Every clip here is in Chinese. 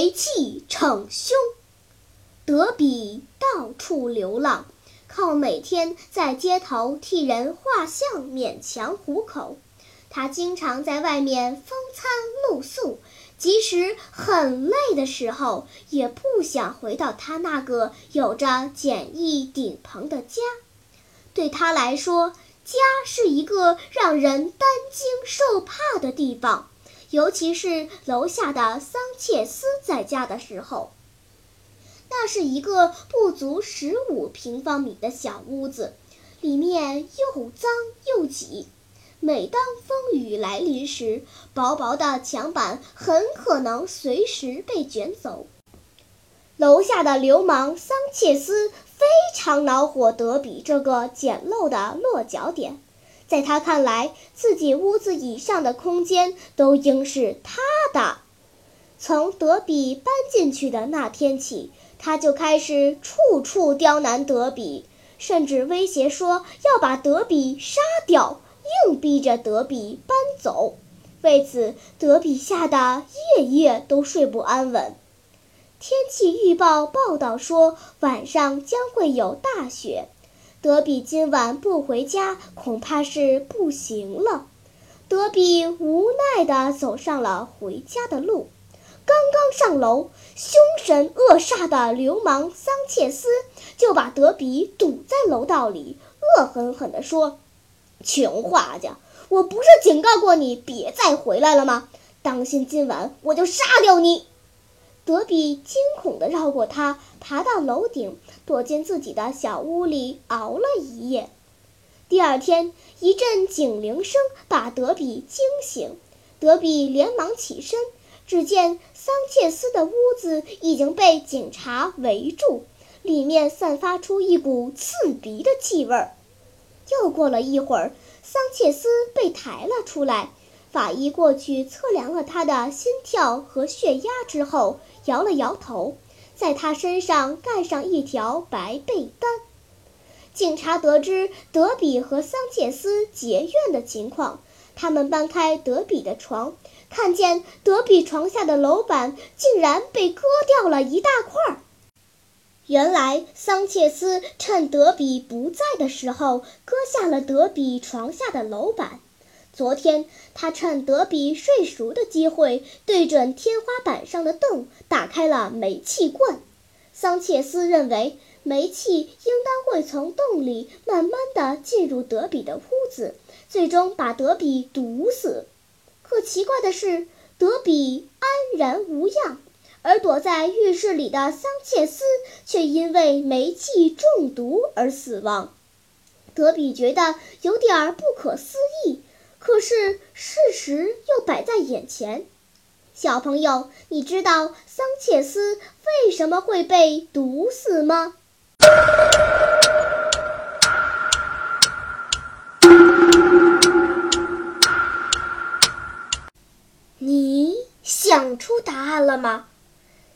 为气逞凶，德比到处流浪，靠每天在街头替人画像勉强糊口。他经常在外面风餐露宿，即使很累的时候，也不想回到他那个有着简易顶棚的家。对他来说，家是一个让人担惊受怕的地方，尤其是楼下的桑切斯在家的时候。那是一个不足十五平方米的小屋子，里面又脏又挤。每当风雨来临时，薄薄的墙板很可能随时被卷走。楼下的流氓桑切斯非常恼火德比这个简陋的落脚点，在他看来，自己屋子以上的空间都应是他的。从德比搬进去的那天起，他就开始处处刁难德比，甚至威胁说要把德比杀掉。硬逼着德比搬走，为此德比吓得夜夜都睡不安稳。天气预报报道说晚上将会有大雪，德比今晚不回家恐怕是不行了。德比无奈地走上了回家的路，刚刚上楼，凶神恶煞的流氓桑切斯就把德比堵在楼道里，恶狠狠地说。穷画家，我不是警告过你别再回来了吗？当心今晚我就杀掉你！德比惊恐地绕过他，爬到楼顶，躲进自己的小屋里熬了一夜。第二天，一阵警铃声把德比惊醒，德比连忙起身，只见桑切斯的屋子已经被警察围住，里面散发出一股刺鼻的气味儿。又过了一会儿，桑切斯被抬了出来。法医过去测量了他的心跳和血压之后，摇了摇头，在他身上盖上一条白被单。警察得知德比和桑切斯结怨的情况，他们搬开德比的床，看见德比床下的楼板竟然被割掉了一大块儿。原来桑切斯趁德比不在的时候割下了德比床下的楼板。昨天他趁德比睡熟的机会，对准天花板上的洞打开了煤气罐。桑切斯认为煤气应当会从洞里慢慢地进入德比的屋子，最终把德比毒死。可奇怪的是，德比安然无恙。而躲在浴室里的桑切斯却因为煤气中毒而死亡，德比觉得有点不可思议，可是事实又摆在眼前。小朋友，你知道桑切斯为什么会被毒死吗？你想出答案了吗？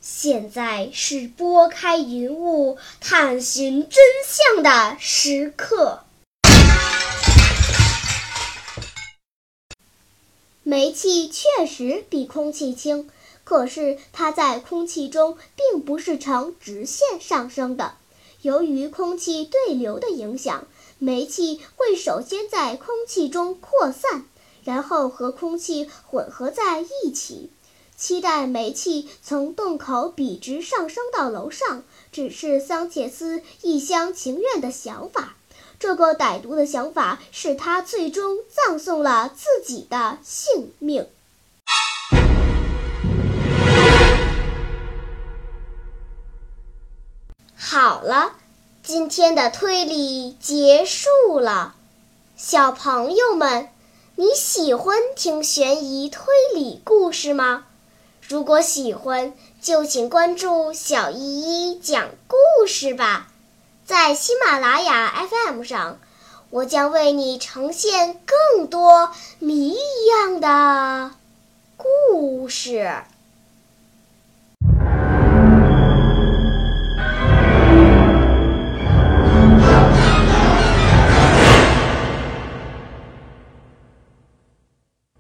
现在是拨开云雾探寻真相的时刻。煤气确实比空气轻，可是它在空气中并不是呈直线上升的。由于空气对流的影响，煤气会首先在空气中扩散，然后和空气混合在一起。期待煤气从洞口笔直上升到楼上，只是桑切斯一厢情愿的想法。这个歹毒的想法使他最终葬送了自己的性命。好了，今天的推理结束了，小朋友们。你喜欢听悬疑推理故事吗？如果喜欢，就请关注小依依讲故事吧。在喜马拉雅 FM 上，我将为你呈现更多谜一样的故事。